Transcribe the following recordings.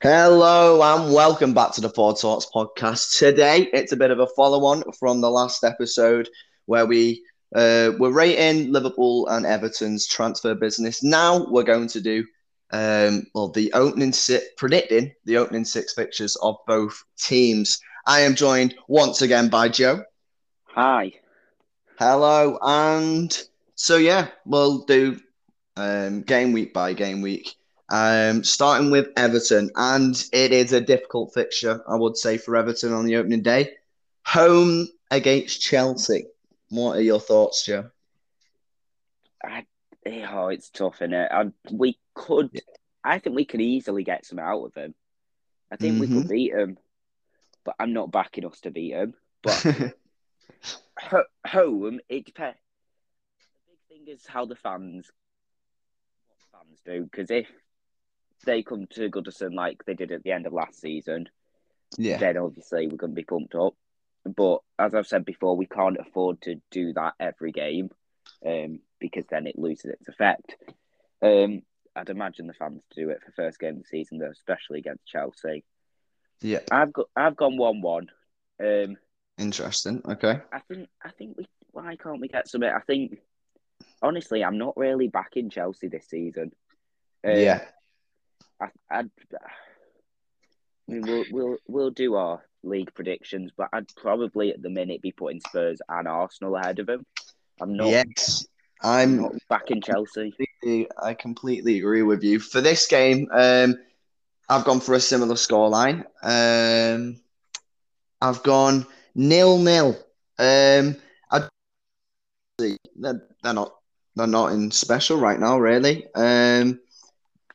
Hello and welcome back to the Ford Talks podcast. Today it's a bit of a follow-on from the last episode where we uh, were rating Liverpool and Everton's transfer business. Now we're going to do um, well the opening six, predicting the opening six fixtures of both teams. I am joined once again by Joe. Hi. Hello, and so yeah, we'll do um, game week by game week. Um, starting with Everton, and it is a difficult fixture, I would say, for Everton on the opening day. Home against Chelsea. What are your thoughts, Joe? I, oh, it's tough, isn't it? I, we could, I think we could easily get some out of them. I think mm-hmm. we could mm-hmm. beat them, but I'm not backing us to beat them. But home, it depends. The big thing is how the fans, what fans do, because if they come to Goodison like they did at the end of last season, yeah, then obviously we're going to be pumped up. But as I've said before, we can't afford to do that every game um, because then it loses its effect. Um, I'd imagine the fans do it for first game of the season, though, especially against Chelsea. Yeah, I've got I've gone one one. Um, Interesting. Okay. I think I think we why can't we get some? I think honestly, I'm not really backing Chelsea this season. Um, yeah. I, I'd, I mean, we'll we'll we'll do our league predictions, but I'd probably at the minute be putting Spurs and Arsenal ahead of them. I'm not. Yes, I'm, back in Chelsea. Completely, I completely agree with you. For this game, um, I've gone for a similar scoreline. Um, I've gone nil nil. Um, I they're, they're not they're not in special right now, really. Um,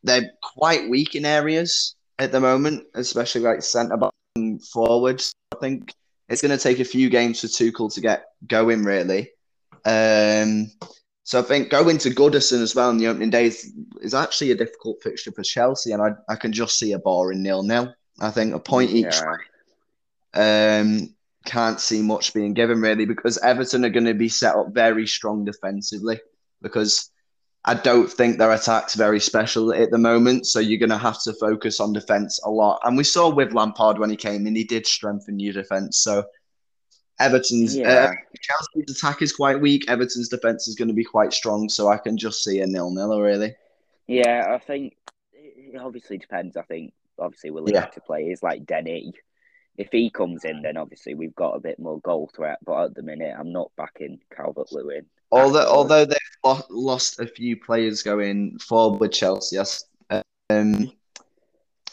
they're quite weak in areas at the moment, especially like centre back and forwards. I think it's going to take a few games for Tuchel to get going, really. Um, so I think going to Goodison as well in the opening days is actually a difficult fixture for Chelsea, and I, I can just see a boring nil nil. I think a point each. Yeah. Um, can't see much being given really because Everton are going to be set up very strong defensively because I don't think their attack's very special at the moment. So you're going to have to focus on defence a lot. And we saw with Lampard when he came in, he did strengthen your defence. So Everton's uh, yeah. uh, Chelsea's attack is quite weak. Everton's defence is going to be quite strong. So I can just see a nil nil really. Yeah, I think it obviously depends. I think obviously we'll yeah. to play is like Denny. If he comes in, then obviously we've got a bit more goal threat. But at the minute, I'm not backing Calvert Lewin. Although, although they've lost a few players going forward with Chelsea, um,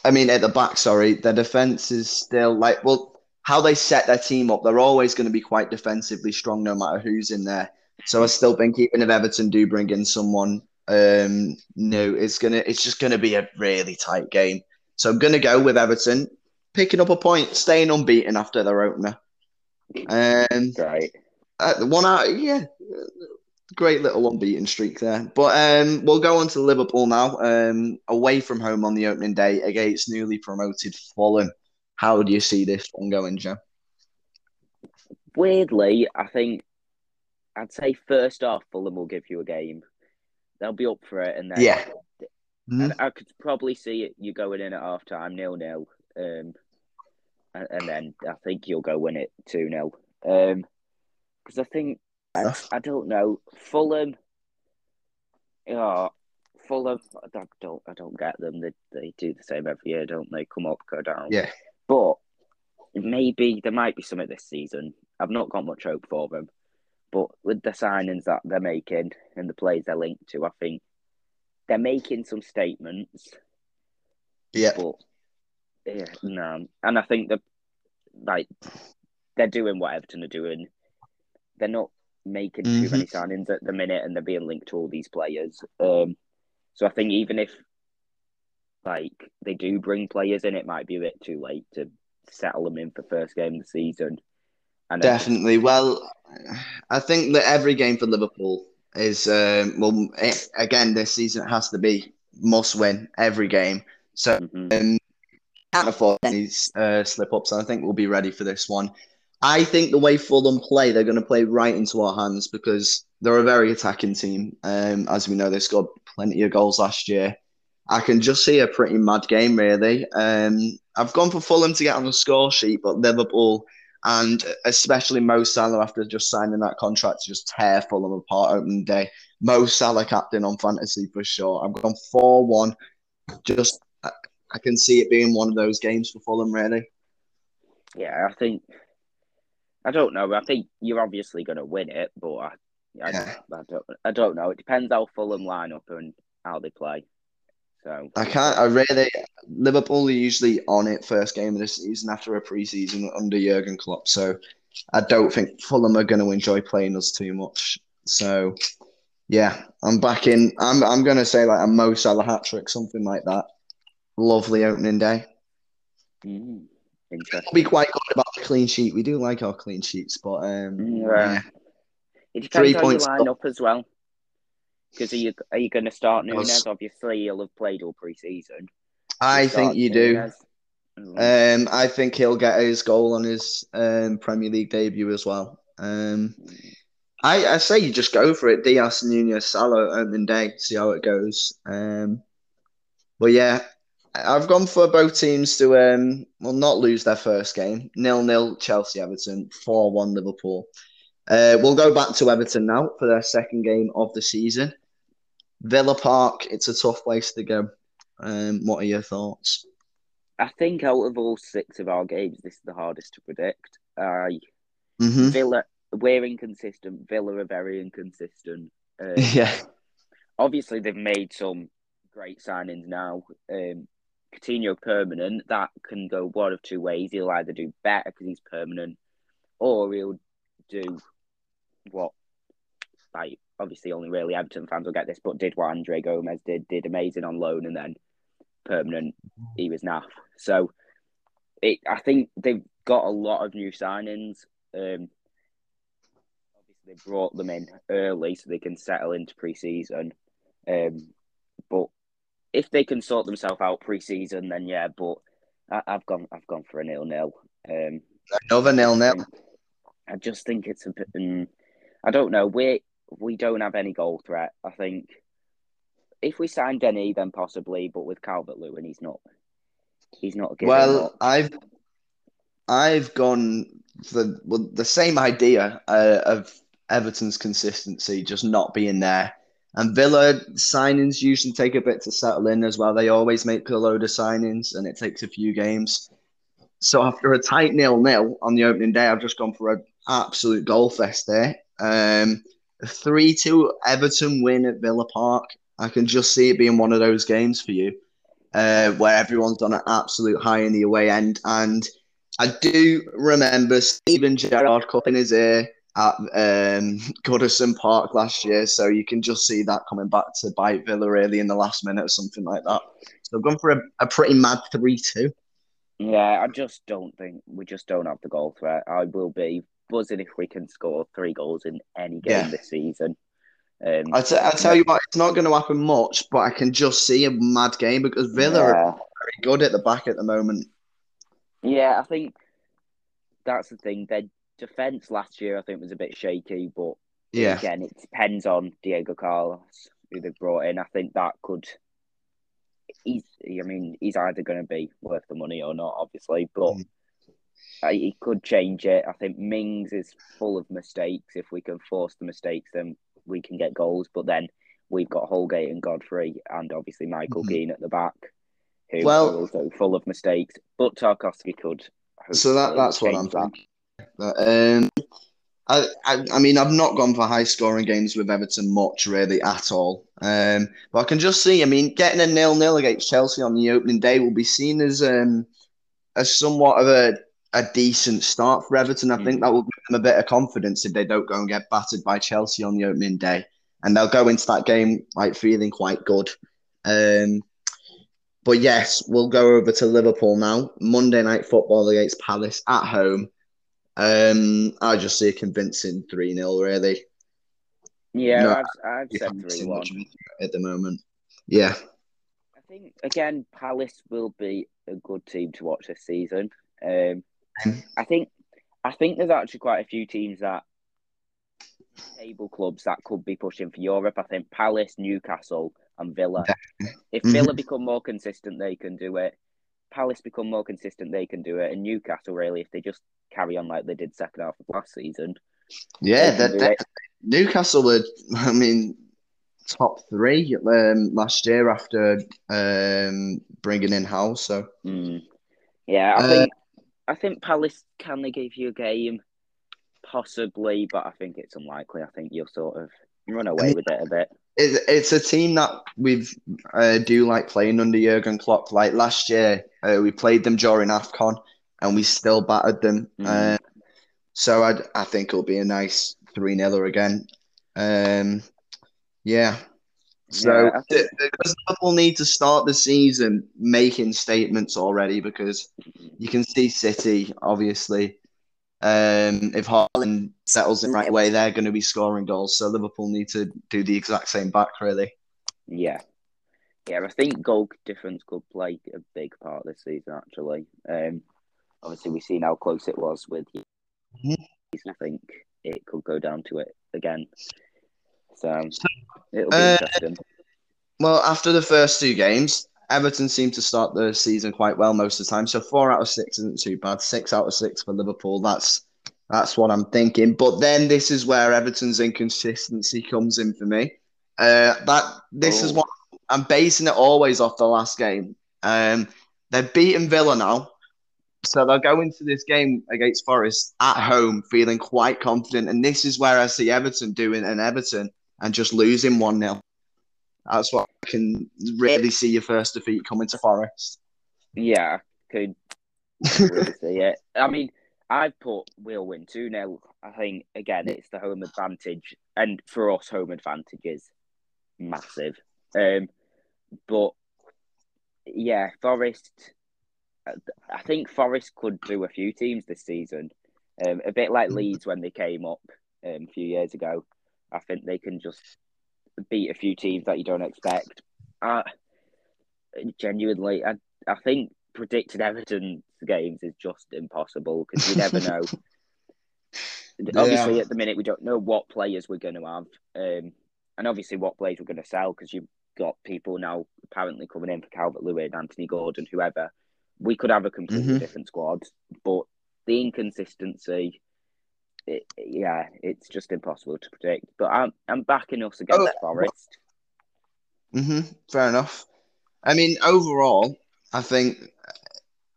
I mean at the back, sorry, their defense is still like well, how they set their team up, they're always going to be quite defensively strong, no matter who's in there. So I still think even if Everton do bring in someone um, new, it's gonna it's just gonna be a really tight game. So I'm gonna go with Everton picking up a point, staying unbeaten after their opener. Um, right. Uh, one out, yeah, great little unbeaten streak there. But um, we'll go on to Liverpool now, um, away from home on the opening day against newly promoted Fulham. How do you see this one going, Joe? Weirdly, I think I'd say first off, Fulham will give you a game. They'll be up for it, and then yeah, mm-hmm. I could probably see it. You going in at half time, nil nil, um, and, and, then I think you'll go win it two 0 um, because I think I, I, don't know Fulham. Yeah, Fulham. I don't. I don't get them. They they do the same every year, don't they? Come up, go down. Yeah. But maybe there might be some something this season. I've not got much hope for them, but with the signings that they're making and the players they're linked to, I think they're making some statements. Yeah. But yeah, no, and I think that like they're doing what Everton are doing. They're not making mm-hmm. too many signings at the minute, and they're being linked to all these players. Um, so I think even if like they do bring players in, it might be a bit too late to settle them in for first game of the season. And Definitely. Well, I think that every game for Liverpool is um, well it, again this season it has to be must win every game. So mm-hmm. um, can't afford any uh, slip ups. I think we'll be ready for this one. I think the way Fulham play, they're going to play right into our hands because they're a very attacking team. Um, as we know, they scored plenty of goals last year. I can just see a pretty mad game, really. Um, I've gone for Fulham to get on the score sheet, but Liverpool and especially Mo Salah after just signing that contract to just tear Fulham apart opening day. Mo Salah captain on fantasy for sure. I've gone 4 1. Just, I can see it being one of those games for Fulham, really. Yeah, I think, I don't know. I think you're obviously going to win it, but I, I, yeah. I, don't, I don't know. It depends how Fulham line up and how they play. So I can't. I really Liverpool are usually on it first game of the season after a preseason under Jurgen Klopp. So I don't think Fulham are going to enjoy playing us too much. So yeah, I'm back in. I'm I'm going to say like a Mo Salah hat trick, something like that. Lovely opening day. Mm, interesting. Be quite good about the clean sheet. We do like our clean sheets, but um, yeah. yeah. It depends Three how points you line up as well. Because are you are you going to start Nunez? Obviously, you'll have played all preseason. I think you Nunez. do. Um, I think he'll get his goal on his um, Premier League debut as well. Um, I, I say you just go for it. Diaz, Nunez, Salah, opening day, see how it goes. Um, but yeah, I've gone for both teams to um, well not lose their first game. Nil nil Chelsea Everton, four one Liverpool. Uh, we'll go back to Everton now for their second game of the season. Villa Park, it's a tough place to go. Um, what are your thoughts? I think out of all six of our games, this is the hardest to predict. Uh, mm-hmm. Villa, we're inconsistent. Villa are very inconsistent. Um, yeah. Obviously, they've made some great signings now. Um, Coutinho permanent, that can go one of two ways. He'll either do better because he's permanent, or he'll do what like obviously only really Everton fans will get this, but did what Andre Gomes did, did amazing on loan and then permanent, he was naff. So it, I think they've got a lot of new signings. Um, obviously, they brought them in early so they can settle into pre-season. Um, but if they can sort themselves out pre-season, then yeah. But I, have gone, I've gone for a nil-nil. Um, Another nil-nil. I just think it's a bit. Um, I don't know. We we don't have any goal threat. I think if we sign Denny, then possibly, but with Calvert Lewin, he's not. He's not. Well, up. I've I've gone for well, the same idea uh, of Everton's consistency just not being there. And Villa signings usually take a bit to settle in as well. They always make a load of signings, and it takes a few games. So after a tight nil nil on the opening day, I've just gone for an absolute goal fest there. Um, a 3 2 Everton win at Villa Park. I can just see it being one of those games for you uh, where everyone's done an absolute high in the away end. And I do remember Steven Gerrard cupping his ear at um, Goodison Park last year. So you can just see that coming back to bite Villa really in the last minute or something like that. So I've gone for a, a pretty mad 3 2. Yeah, I just don't think we just don't have the goal threat. I will be buzzing if we can score three goals in any game yeah. this season. Um, I, t- I tell you what, it's not going to happen much, but I can just see a mad game because Villa yeah. are very good at the back at the moment. Yeah, I think that's the thing. Their defense last year, I think, was a bit shaky, but yeah, again, it depends on Diego Carlos who they've brought in. I think that could. He's, I mean, he's either going to be worth the money or not, obviously, but. Mm he could change it. I think Mings is full of mistakes. If we can force the mistakes, then we can get goals. But then we've got Holgate and Godfrey, and obviously Michael mm-hmm. Keane at the back, who well, are also full of mistakes. But Tarkowski could. So that that's what I'm thinking. Um, I, I, I mean, I've not gone for high scoring games with Everton much, really, at all. Um, but I can just see, I mean, getting a nil nil against Chelsea on the opening day will be seen as um, as somewhat of a a decent start for Everton. I mm. think that will give them a bit of confidence if they don't go and get battered by Chelsea on the opening day, and they'll go into that game like feeling quite good. Um, but yes, we'll go over to Liverpool now. Monday night football against Palace at home. Um, I just see a convincing three 0 really. Yeah, no, I've, I've said three one at the moment. Yeah, I think again Palace will be a good team to watch this season. Um, I think I think there's actually quite a few teams that table clubs that could be pushing for Europe. I think Palace, Newcastle, and Villa. If Mhm. Villa become more consistent, they can do it. Palace become more consistent, they can do it. And Newcastle, really, if they just carry on like they did second half of last season, Yeah, They can they're, do they're- it. Newcastle were, I mean, top three um, last year after um, bringing in Howe. So Mm. Yeah, I Uh, think I think Palace can they give you a game, possibly, but I think it's unlikely. I think you'll sort of run away mean- with it a bit. It, it's a team that we've uh, do like playing under Jurgen Klopp. Like last year, uh, we played them during Afcon, and we still battered them. Mm. Uh, so I I think it'll be a nice three 0 again. Um, yeah. So Yeah, think- because Liverpool need to start the season making statements already because you can see City obviously. Um, if Haaland settles in right away, they're going to be scoring goals. So Liverpool need to do the exact same back, really. Yeah. Yeah, I think goal difference could play a big part this season, actually. Um, obviously, we've seen how close it was with Mhm. I think it could go down to it again. So, it'll be Uh, interesting. Well, after the first two games, Everton seemed to start the season quite well most of the time. So four out of six isn't too bad. Six out of six for Liverpool. That's that's what I'm thinking. But then this is where Everton's inconsistency comes in for me. Uh, that this is Oh. what I'm basing it always off the last game. Um, they've beaten Villa now, so they'll go into this game against Forest at home feeling quite confident. And this is where I see Everton doing an Everton and just losing one 0 That's what I can really see your first defeat coming to Forest. Yeah, could really see it. I mean, I've put we'll win 2 0. I think, again, it's the home advantage. And for us, home advantage is massive. Um, but yeah, Forest, I think Forest could do a few teams this season. Um, a bit like Leeds when they came up um, a few years ago. I think they can just beat a few teams that you don't expect. Uh, genuinely, I, I think predicting Everton's games is just impossible because you never know. Obviously, at the minute, we don't know what players we're going to have, um, and obviously what players we're going to sell because you've got people now apparently coming in for Calvert Lewin, Anthony Gordon, whoever. We could have a completely Mhm. different squad, but the inconsistency, it, yeah, it's just impossible to predict. But I'm I'm backing us against Oh, Forest. hmm Fair enough. I mean, overall, I think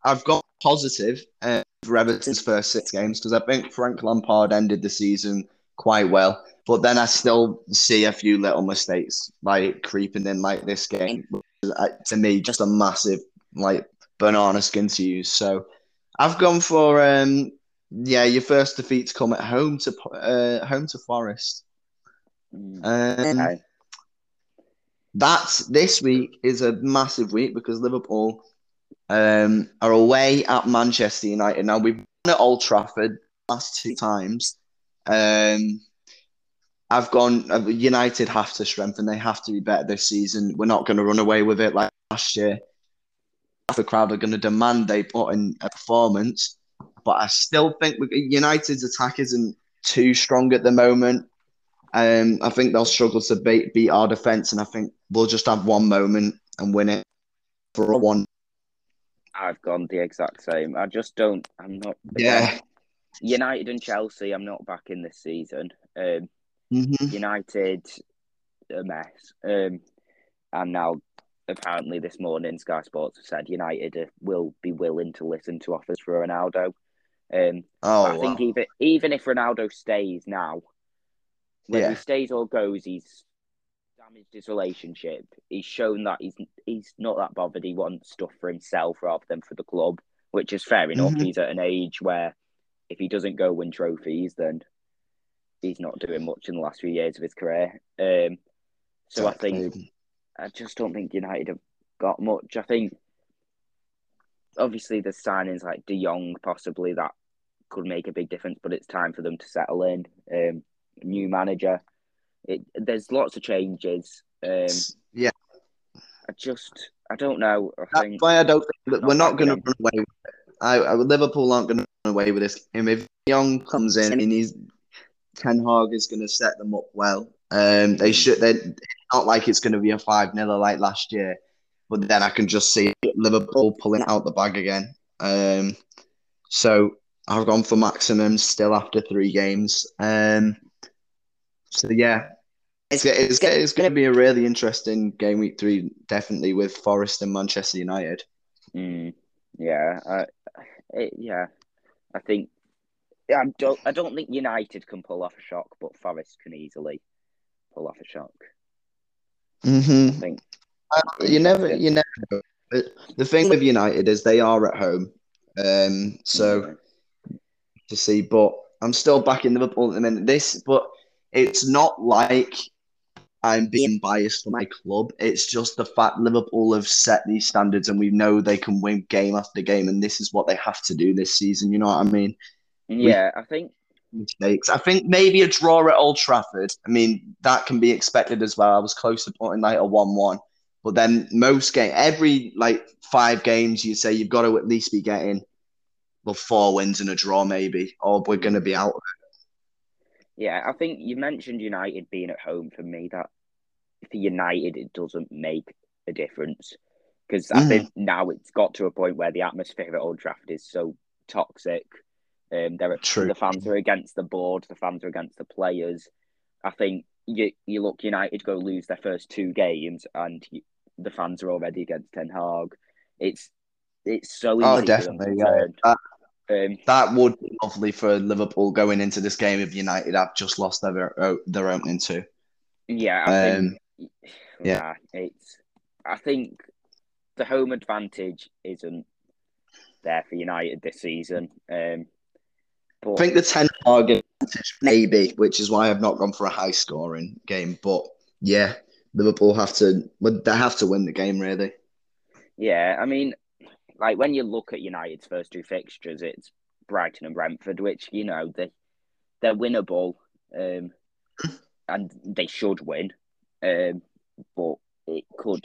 I've got positive uh, for Everton's first six games because I think Frank Lampard ended the season quite well. But then I still see a few little mistakes like creeping in, like this game. Uh, To me, just a massive like banana skin to use. So I've gone for um, yeah, your first defeat to come at home to uh, home to Forest. Mm, Um, okay. That's this week is a massive week because Liverpool um, are away at Manchester United. Now we've won at Old Trafford last two times. Um, I've gone. uh, United have to strengthen. They have to be better this season. We're not going to run away with it like last year. The crowd are going to demand they put in a performance, but I still think United's attack isn't too strong at the moment. Um, I think they'll struggle to beat, beat our defense, and I think we'll just have one moment and win it for a one. I've gone the exact same. I just don't. I'm not. Yeah. United and Chelsea. I'm not backing this season. Um, Mhm. United, a mess. Um, and now, apparently, this morning, Sky Sports have said United will be willing to listen to offers for Ronaldo. Um, Oh, I think even even if Ronaldo stays now, whether he stays or goes, he's damaged his relationship. He's shown that he's he's not that bothered. He wants stuff for himself rather than for the club, which is fair enough. Mhm. He's at an age where if he doesn't go win trophies, then he's not doing much in the last few years of his career. Um, so I think I just don't think United have got much. I think obviously the signings like De Jong possibly that could make a big difference, but it's time for them to settle in. Um, new manager. It, there's lots of changes. Um, yeah, I just I don't know. I that's think why I don't think we're not going to run away with it. I, I, Liverpool aren't going to run away with this game. If De Jong comes in and he's Ten Hag is going to set them up well. Um, they should. They not like it's going to be a 5 0 like last year. But then I can just see Liverpool pulling out the bag again. Um, so I've gone for maximum still after three games. Um, so yeah, it's, it's, it's going to be a really interesting game week three, definitely with Forest and Manchester United. Mm, yeah, uh, it, yeah, I think I don't. I don't think United can pull off a shock, but Forest can easily pull off a shock. Mm-hmm. I think you never, you never. know. The thing with United is they are at home, um, so to see. But I'm still back in Liverpool at the minute. This, but it's not like I'm being biased for my club. It's just the fact Liverpool have set these standards and we know they can win game after game, and this is what they have to do this season. You know what I mean? Yeah, we, I think mistakes. I think maybe a draw at Old Trafford. I mean, that can be expected as well. I was close to putting like a one-one, but then most game, every like five games, you say you've got to at least be getting well four wins and a draw, maybe, or we're going to be out. Yeah, I think you mentioned United being at home. For me, that for United, it doesn't make a difference because mm. I think now it's got to a point where the atmosphere at Old Trafford is so toxic. Um, there are True. the fans are against the board, the fans are against the players. I think you you look United go lose their first two games, and you, the fans are already against Ten Hag. It's it's so oh, easy. Oh, definitely. Yeah. That, um, that would be lovely for Liverpool going into this game if United have just lost their uh, their opening two. Yeah, I um, think, yeah, it's. I think the home advantage isn't there for United this season. Um, but... I think the ten target maybe, which is why I've not gone for a high scoring game. But yeah, Liverpool have to. They have to win the game, really. Yeah, I mean, like when you look at United's first two fixtures, it's Brighton and Brentford, which you know they they're winnable, um, and they should win. Um, but it could,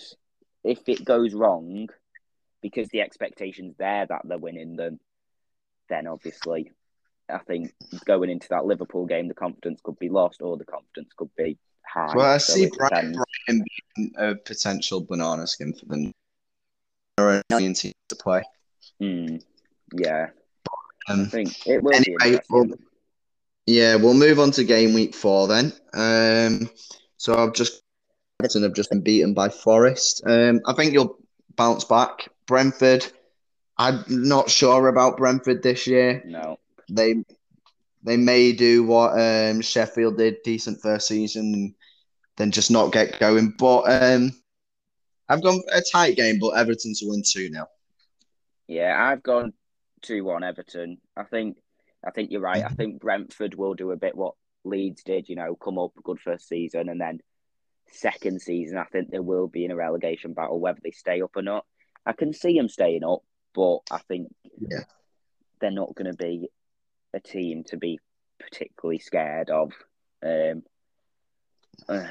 if it goes wrong, because the expectations there that they're winning them, then obviously, I think going into that Liverpool game, the confidence could be lost, or the confidence could be high. Well, I so see Brighton, Being a potential banana skin for them are team to play. Mm, yeah, um, I think it will anyway, we'll, yeah, we'll move on to game week four then. Um, so I've just Everton have just been beaten by Forest. Um, I think you'll bounce back. Brentford, I'm not sure about Brentford this year. No, they they may do what um, Sheffield did, decent first season, then just not get going. But um, I've gone a tight game, but Everton to win 2 0. Yeah, I've gone 2 1 Everton. I think I think you're right. I think Brentford will do a bit what Leeds did, you know, come up good first season and then second season, I think there will be in a relegation battle, whether they stay up or not. I can see them staying up, but I think yeah. they're not going to be a team to be particularly scared of. Um, uh,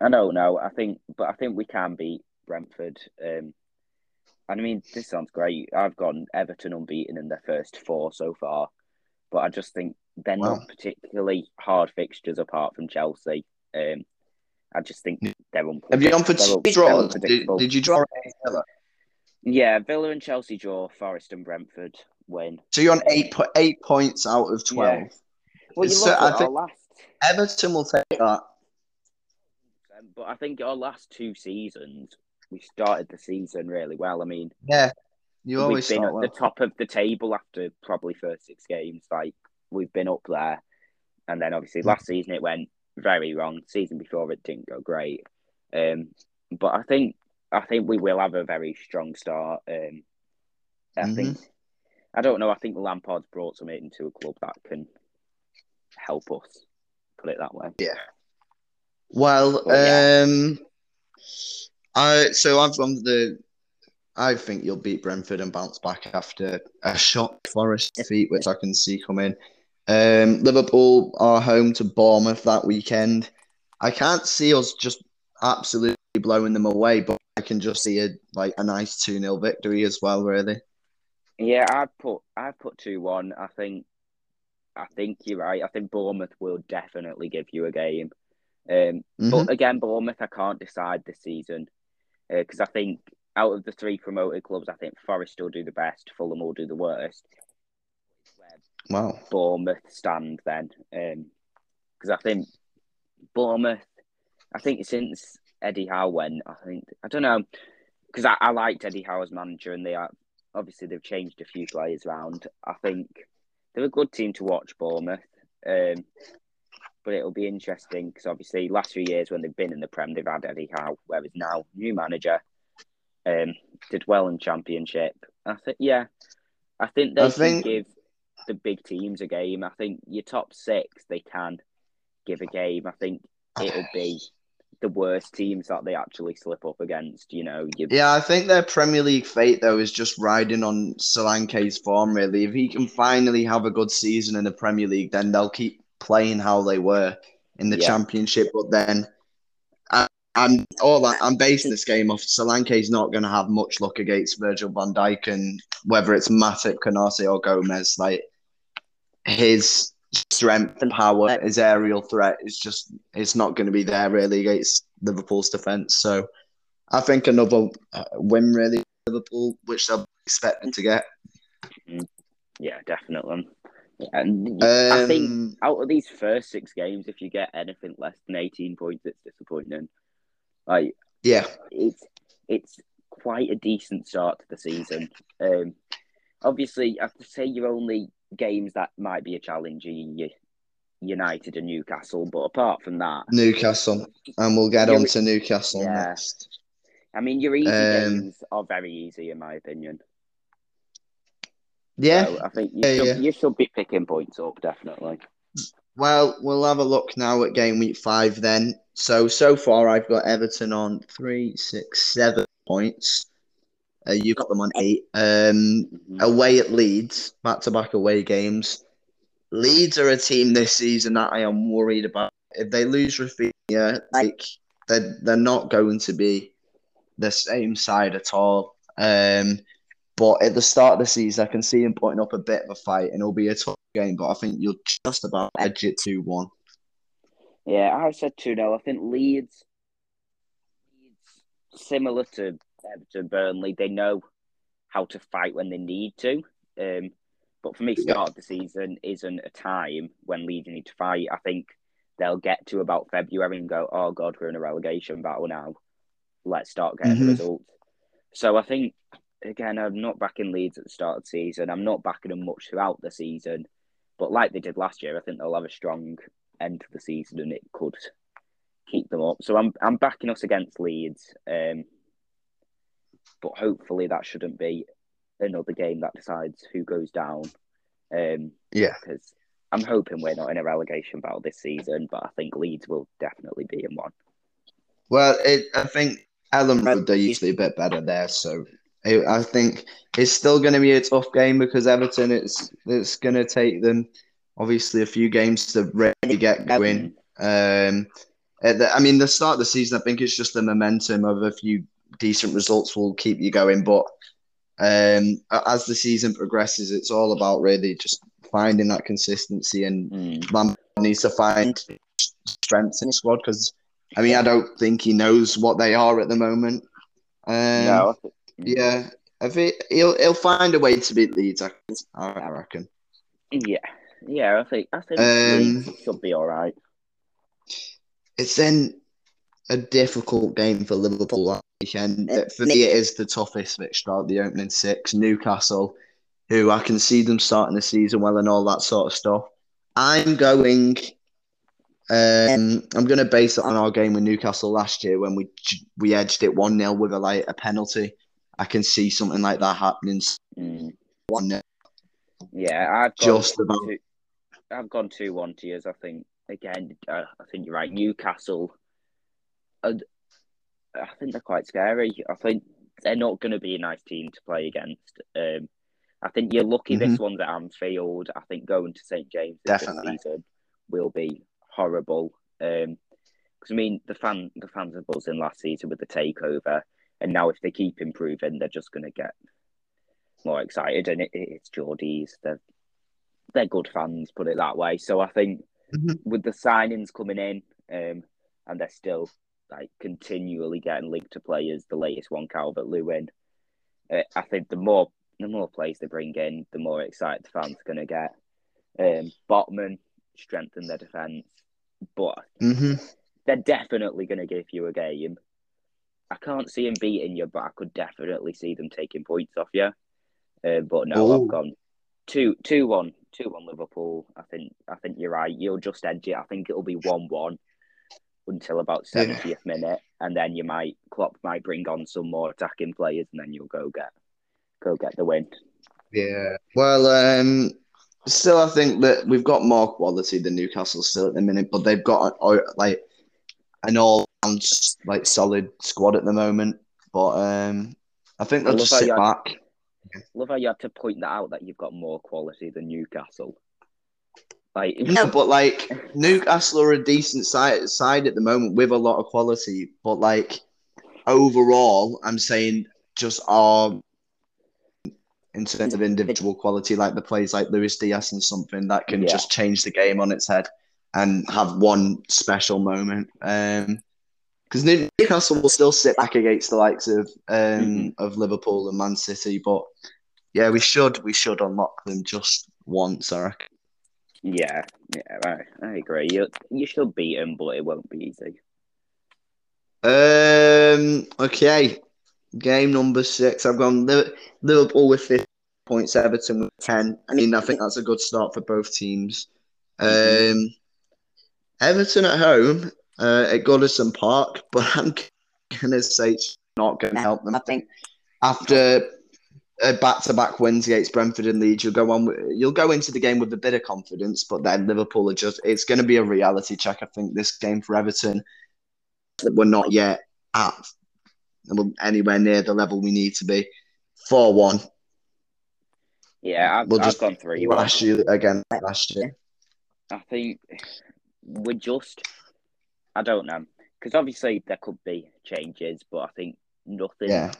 I don't know. I think, but I think we can beat Brentford. Um, and I mean, this sounds great. I've gone Everton unbeaten in their first four so far, but I just think they're wow. not particularly hard fixtures apart from Chelsea. Um, I just think they're unpredictable. Have you gone for two draws? Did, did, you draw Yeah, Villa and Chelsea draw, Forest and Brentford win. So you're on eight eight points out of twelve. Yeah. Well, you so, look at I think last... Everton will take that. But I think our last two seasons, we started the season really well. I mean, yeah, you always we've been at well. the top of the table after probably first six games. Like we've been up there, and then obviously last season it went very wrong. Season before it didn't go great. Um, but I think I think we will have a very strong start. Um, I mm-hmm. think I don't know. I think Lampard's brought something into a club that can help us. Put it that way. Yeah. Well, but, yeah. um, I so I've gone the. I think you'll beat Brentford and bounce back after a shock Forest defeat, which I can see coming. Um, Liverpool are home to Bournemouth that weekend. I can't see us just absolutely blowing them away, but I can just see a like a nice two 0 victory as well. Really. Yeah, I put I put two one. I think I think you're right. I think Bournemouth will definitely give you a game. Um, mm-hmm. But again, Bournemouth, I can't decide this season because uh, I think out of the three promoted clubs, I think Forest will do the best, Fulham will do the worst. Wow. Bournemouth stand then, because um, I think Bournemouth. I think since Eddie Howe went, I think I don't know because I, I liked Eddie Howe as manager, and they are obviously they've changed a few players around. I think they're a good team to watch, Bournemouth. Um, but it'll be interesting because obviously last few years when they've been in the Prem, they've had Eddie Howe, whereas now new manager, um, did well in Championship. I think yeah, I think they I can think... give the big teams a game. I think your top six they can give a game. I think it'll be the worst teams that they actually slip up against. You know, you... yeah, I think their Premier League fate though is just riding on Solanke's form. Really, if he can finally have a good season in the Premier League, then they'll keep playing how they were in the yeah. Championship. But then, I, I'm all that I'm basing this game off. Solanke's not going to have much luck against Virgil Van Dijk, and whether it's Matip, Konaté, or Gomez, like his strength and power, his aerial threat is just it's not going to be there really against Liverpool's defense. So I think another uh, win really Liverpool, which they're expecting to get. Mm-hmm. Yeah, definitely. And um, I think um, out of these first six games, if you get anything less than eighteen points, it's disappointing. Like, yeah, it's it's quite a decent start to the season. Um, obviously, I have to say your only games that might be a challenge are United and Newcastle, but apart from that, Newcastle, and we'll get on to Newcastle yeah. next. I mean, your easy um, games are very easy, in my opinion. Yeah, so I think you, yeah, should, yeah. you should be picking points up definitely. Well, we'll have a look now at game week five then. So so far, I've got Everton on three, six, seven points. Uh, you got them on eight. Um, mm-hmm. Away at Leeds, back to back away games. Leeds are a team this season that I am worried about. If they lose Raphinha, like they're they're not going to be the same side at all. Um, but at the start of the season, I can see him putting up a bit of a fight, and it'll be a tough game. But I think you'll just about edge it two one. Yeah, I said two 0 I think Leeds, Leeds similar to Everton, Burnley, they know how to fight when they need to. Um, but for me, start yeah. of the season isn't a time when Leeds need to fight. I think they'll get to about February and go, "Oh God, we're in a relegation battle now. Let's start getting mm-hmm. results." So I think again, I'm not backing Leeds at the start of the season. I'm not backing them much throughout the season. But like they did last year, I think they'll have a strong end to the season and it could keep them up. So I'm I'm backing us against Leeds. Um, but hopefully that shouldn't be another game that decides who goes down. Um, yeah. Because I'm hoping we're not in a relegation battle this season, but I think Leeds will definitely be in one. Well, it, I think Elland they're usually a bit better there, so I think it's still going to be a tough game because Everton, it's it's going to take them obviously a few games to really get going. Um, the, I mean, the start of the season, I think it's just the momentum of a few decent results will keep you going. But um, as the season progresses, it's all about really just finding that consistency, and mm. Man needs to find strengths in the squad because I mean, I don't think he knows what they are at the moment. Um, no, yeah, I think he'll he'll find a way to beat Leeds. I, I reckon. Yeah, yeah, I think I think um, Leeds should be all right. It's then a difficult game for Liverpool that weekend. For me, it is the toughest fixture out the opening six. Newcastle, who I can see them starting the season well and all that sort of stuff. I'm going. Um, I'm going to base it on our game with Newcastle last year when we we edged it one 0 with a like a penalty. I can see something like that happening. Mm. One Yeah, I've just about. Two, I've gone two one to yours. I think again. Uh, I think you're right. Newcastle. Uh, I think they're quite scary. I think they're not going to be a nice team to play against. Um, I think you're lucky mm-hmm. this one's at Anfield. I think going to St James this season will be horrible. Because um, I mean, the fan the fans are buzzing last season with the takeover. And now, if they keep improving, they're just going to get more excited. And it, it's Geordies; they're they're good fans, put it that way. So I think mm-hmm. with the signings coming in, um, and they're still like continually getting linked to players. The latest one, Calvert Lewin. Uh, I think the more the more players they bring in, the more excited the fans are going to get. Um, Botman strengthen their defense, but hmm they're definitely going to give you a game. I can't see them beating you, but I could definitely see them taking points off you. Uh, but no, Ooh. I've gone two, two, one, two, one Liverpool. I think, I think you're right. You'll just edge it. I think it'll be one, one until about Yeah. seventieth minute, and then you might Klopp might bring on some more attacking players, and then you'll go get, go get the win. Yeah. Well, um, still, I think that we've got more quality than Newcastle still at the minute, but they've got uh, like an like solid squad at the moment. But um, I think they'll I just sit back. Love how you had to point that out that you've got more quality than Newcastle. Like, No, but like Newcastle are a decent side side at the moment with a lot of quality. But like overall, I'm saying just our in terms of individual quality, like the plays like Luis Diaz and something that can Yeah. just change the game on its head and have one special moment. Um, because Newcastle will still sit back against the likes of um Mhm. of Liverpool and Man City, but yeah, we should we should unlock them just once, I reckon. yeah, yeah, I, I agree. You you should beat them, but it won't be easy. Um. Okay. Game number six. I've gone Liverpool with fifty points, Everton with ten. I mean, I think that's a good start for both teams. Mhm. Um. Everton at home uh, at Goodison Park, but I'm gonna say it's not going to help them. I think after a back-to-back wins against Brentford and Leeds, you'll go on. You'll go into the game with a bit of confidence, but then Liverpool are just. It's going to be a reality check. I think this game for Everton that we're not yet at anywhere near the level we need to be. Four one. Yeah, I've, We'll I've just gone three. last year again. Last year. I think we're just. I don't know because obviously there could be changes, but I think nothing Yeah.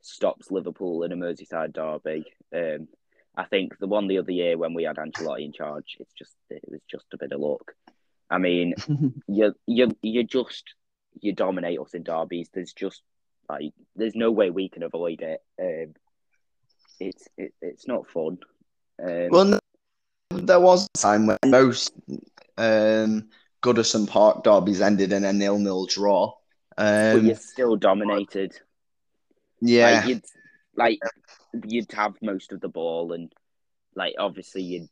stops Liverpool in a Merseyside derby. Um, I think the one the other year when we had Ancelotti in charge, it's just it was just a bit of luck. I mean, you you you just you dominate us in derbies. There's just like there's no way we can avoid it. Um, it's it, it's not fun. Um, well, there was a time when most um, Goodison Park derbies ended in a nil-nil draw. but Um, you're still dominated. yeah. Like you'd like you'd have most of the ball, and like obviously you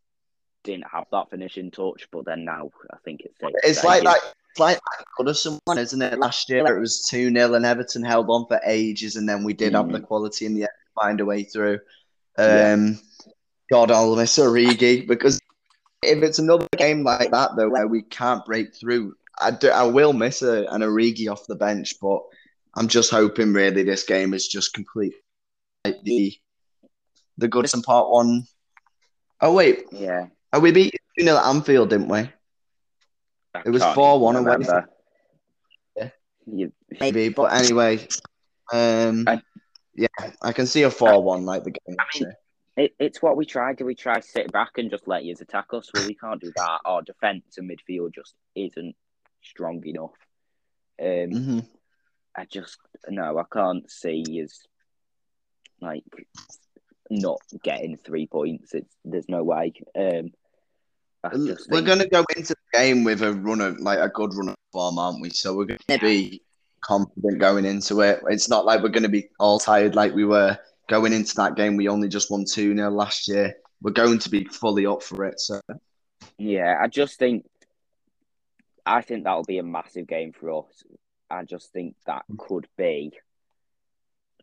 didn't have that finishing touch, but then now I think it's safe. It's like that. It's like that Goodison one, isn't it? Last year it was 2 0 and Everton held on for ages, and then we did have the quality in the end to find a way through. Yeah. Um, God, I'll miss Origi because if it's another game like that, though, where we can't break through, I, do, I will miss a, an Origi off the bench, but I'm just hoping really this game is just complete. Like the, the Goodison Park one. Oh, wait, Yeah, oh, we beat 2 0 at Anfield, didn't we? I It was 4-1 even away. Yeah. You, maybe. But anyway, um, I- yeah, I can see a four-one like the game. I mean, it, it's what we try. Do we try to sit back and just let you attack us? Well, we can't do that. Our defense and midfield just isn't strong enough. Um, hmm I just no, I can't see is like not getting three points. It's there's no way. Um, just We're think- going to go into the game with a runner, like a good runner form, aren't we? So we're going to be confident going into it. It's not like we're going to be all tired like we were going into that game. We only just won 2 0 last year. We're going to be fully up for it. So Yeah, I just think I think that'll be a massive game for us. I just think that could be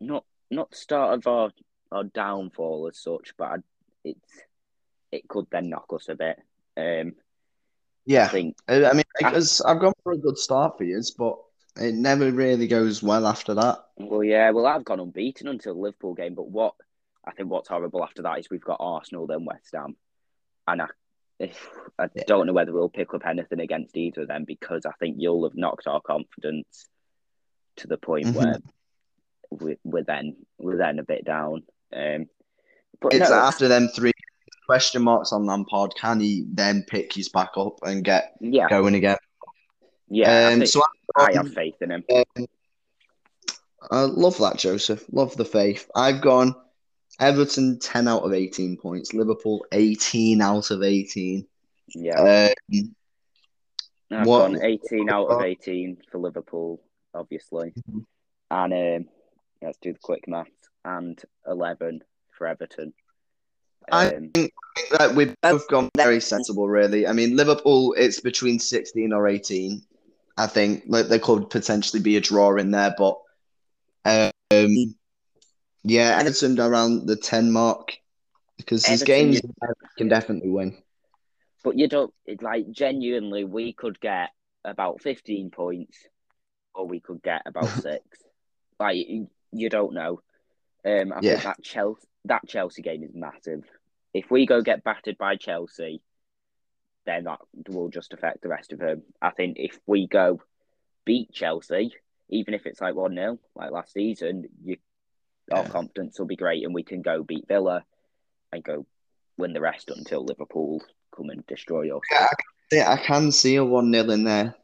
not not the start of our, our downfall as such, but I, it's it could then knock us a bit. Um, yeah, I think I I mean, because I've gone for a good start for years, but it never really goes well after that. well, yeah, well, I've gone unbeaten until the Liverpool game, but what I think what's horrible after that is we've got Arsenal then West Ham, and I. I Yeah. don't know whether we'll pick up anything against either of them because I think you'll have knocked our confidence to the point Mhm. where we, we're then we're then a bit down. Um, but It's no, after them three question marks on Lampard. Can he then pick his back up and get yeah, going again? Yeah, I, Um, think- so I I've faith in him. I love that, Joseph. Love the faith. I've gone Everton 10 out of 18 points, Liverpool 18 out of 18. Yeah, Um, I've what- gone 18 out of 18 for Liverpool, obviously, Mhm. and um, let's do the quick maths, and 11 for Everton. I Um, I think that we've both gone very sensible, really. I mean, Liverpool, it's between 16 or 18. I think like, there could potentially be a draw in there, but um, yeah, Everton around the 10 mark because these games can definitely win. but you don't like genuinely. We could get about 15 points, or we could get about six. Like you, you don't know. Um, I Yeah. think that Chelsea that Chelsea game is massive. If we go get battered by Chelsea, then that will just affect the rest of them. I think if we go beat Chelsea, even if it's like one 0 like last season, you our confidence will be great, and we can go beat Villa and go win the rest until Liverpool come and destroy us. Yeah, Yeah, I can see a 1 0 in there.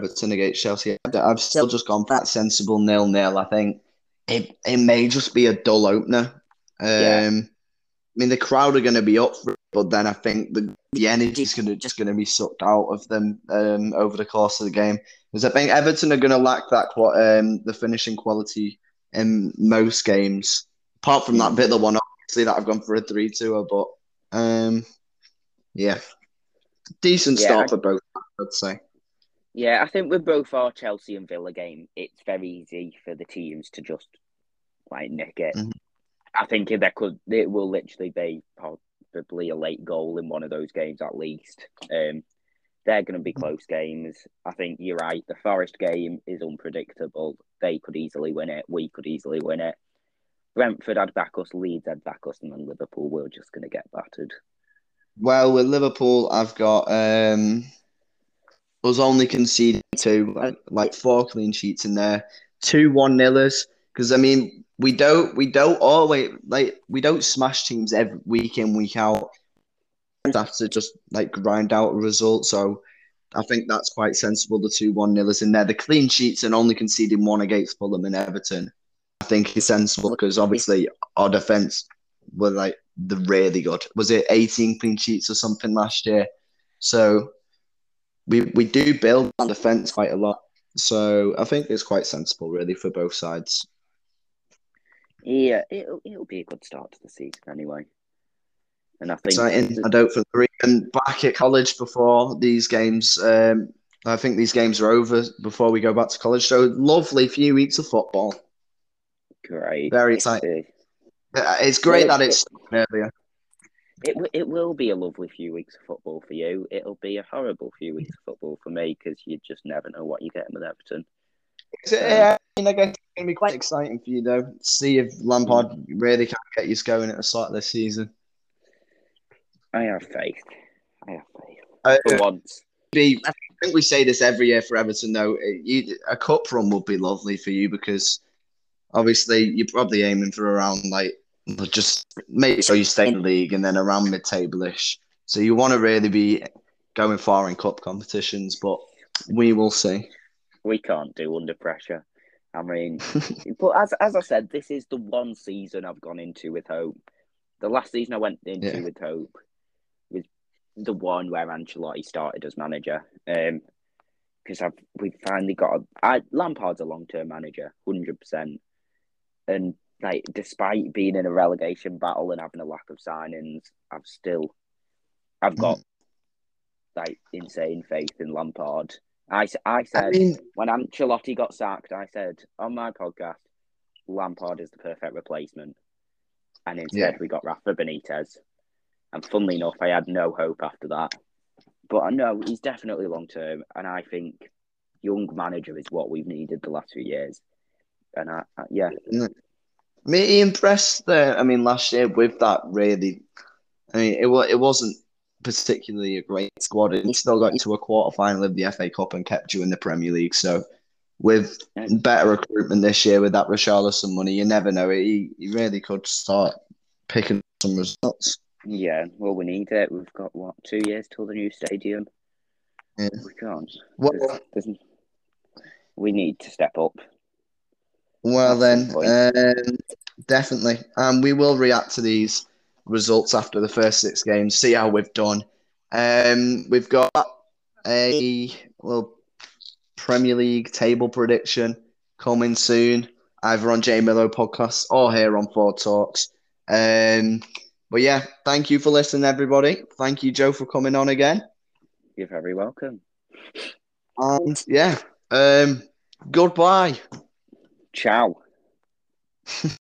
Everton against Chelsea. I've still just gone for that sensible nil nil. I think it it may just be a dull opener. Um, Yeah. I mean, the crowd are going to be up for but then I think the, the energy is going to just going to be sucked out of them um, over the course of the game. Because I think Everton are going to lack that um, the finishing quality in most games. Apart from that bit, the one obviously that I've gone for a three two, but um, yeah, decent Yeah, start I- for both. I'd say. Yeah, I think with both our Chelsea and Villa game, it's very easy for the teams to just like nick it. Mhm. I think there could, it will literally be probably a late goal in one of those games at least. Um, they're going to be close games. I think you're right. The Forest game is unpredictable. They could easily win it. We could easily win it. Brentford had back us, Leeds had back us, and then Liverpool we're just going to get battered. Well, with Liverpool, I've got um, us only conceding two, like, like four clean sheets in there, two one nillers. Because I mean, we don't we don't always like we don't smash teams every week in week out. We have to just like grind out a result. So I think that's quite sensible. The two one nilers in there, the clean sheets and only conceding one against Fulham and Everton. I think is sensible because obviously our defense were like the really good. Was it 18 clean sheets or something last year? So we we do build our defense quite a lot. So I think it's quite sensible really for both sides. Yeah, it'll it'll be a good start to the season anyway. And I think Exciting. I don't for three and back at college before these games. Um, I think these games are over before we go back to college. So lovely few weeks of football. great. Very exciting. Uh, It's great that it's earlier. It it will be a lovely few weeks of football for you. It'll be a horrible few weeks of football for me because you just never know what you're getting with Everton. Yeah, I mean, I guess it's going to be quite exciting for you though. See if Lampard really can get you going at the start of this season. I have faith. I have faith Uh, for once. be, I think we say this every year for Everton, though. You, a cup run would be lovely for you because obviously you're probably aiming for around like just make sure you stay in the league and then around mid-table ish. So you want to really be going far in cup competitions, but we will see. We can't do under pressure. I mean, but as as I said, this is the one season I've gone into with hope. The last season I went into Yeah. with hope was the one where Ancelotti started as manager. Um, because I've we've finally got a I, Lampard's a long term manager, hundred percent, and like despite being in a relegation battle and having a lack of signings, I've still I've got like insane faith in Lampard. I, I said I mean, when Ancelotti got sacked, I said on my podcast, Lampard is the perfect replacement. And instead, Yeah. we got Rafa Benitez. And funnily enough, I had no hope after that. But I know he's definitely long term. And I think young manager is what we've needed the last few years. And I, I yeah, mm. me impressed there. I mean, last year with that really. I mean, it was it wasn't particularly a great squad. It still got to a quarter final of the FA Cup and kept you in the Premier League. So, with better recruitment this year with that Richarlison money, you never know. He he really could start picking some results. yeah, well, we need it. We've got, what, two years till the new stadium? Yeah. We can't. Well, There's, there's, we need to step up. Well, then, um, definitely. And um, we will react to these results after the first six games, see how we've done. Um, we've got a well Premier League table prediction coming soon, either on Jay Miller podcast or here on Four Talks. Um, but yeah, thank you for listening, everybody. Thank you, Joe, for coming on again. You're very welcome. And yeah, um, goodbye. Ciao.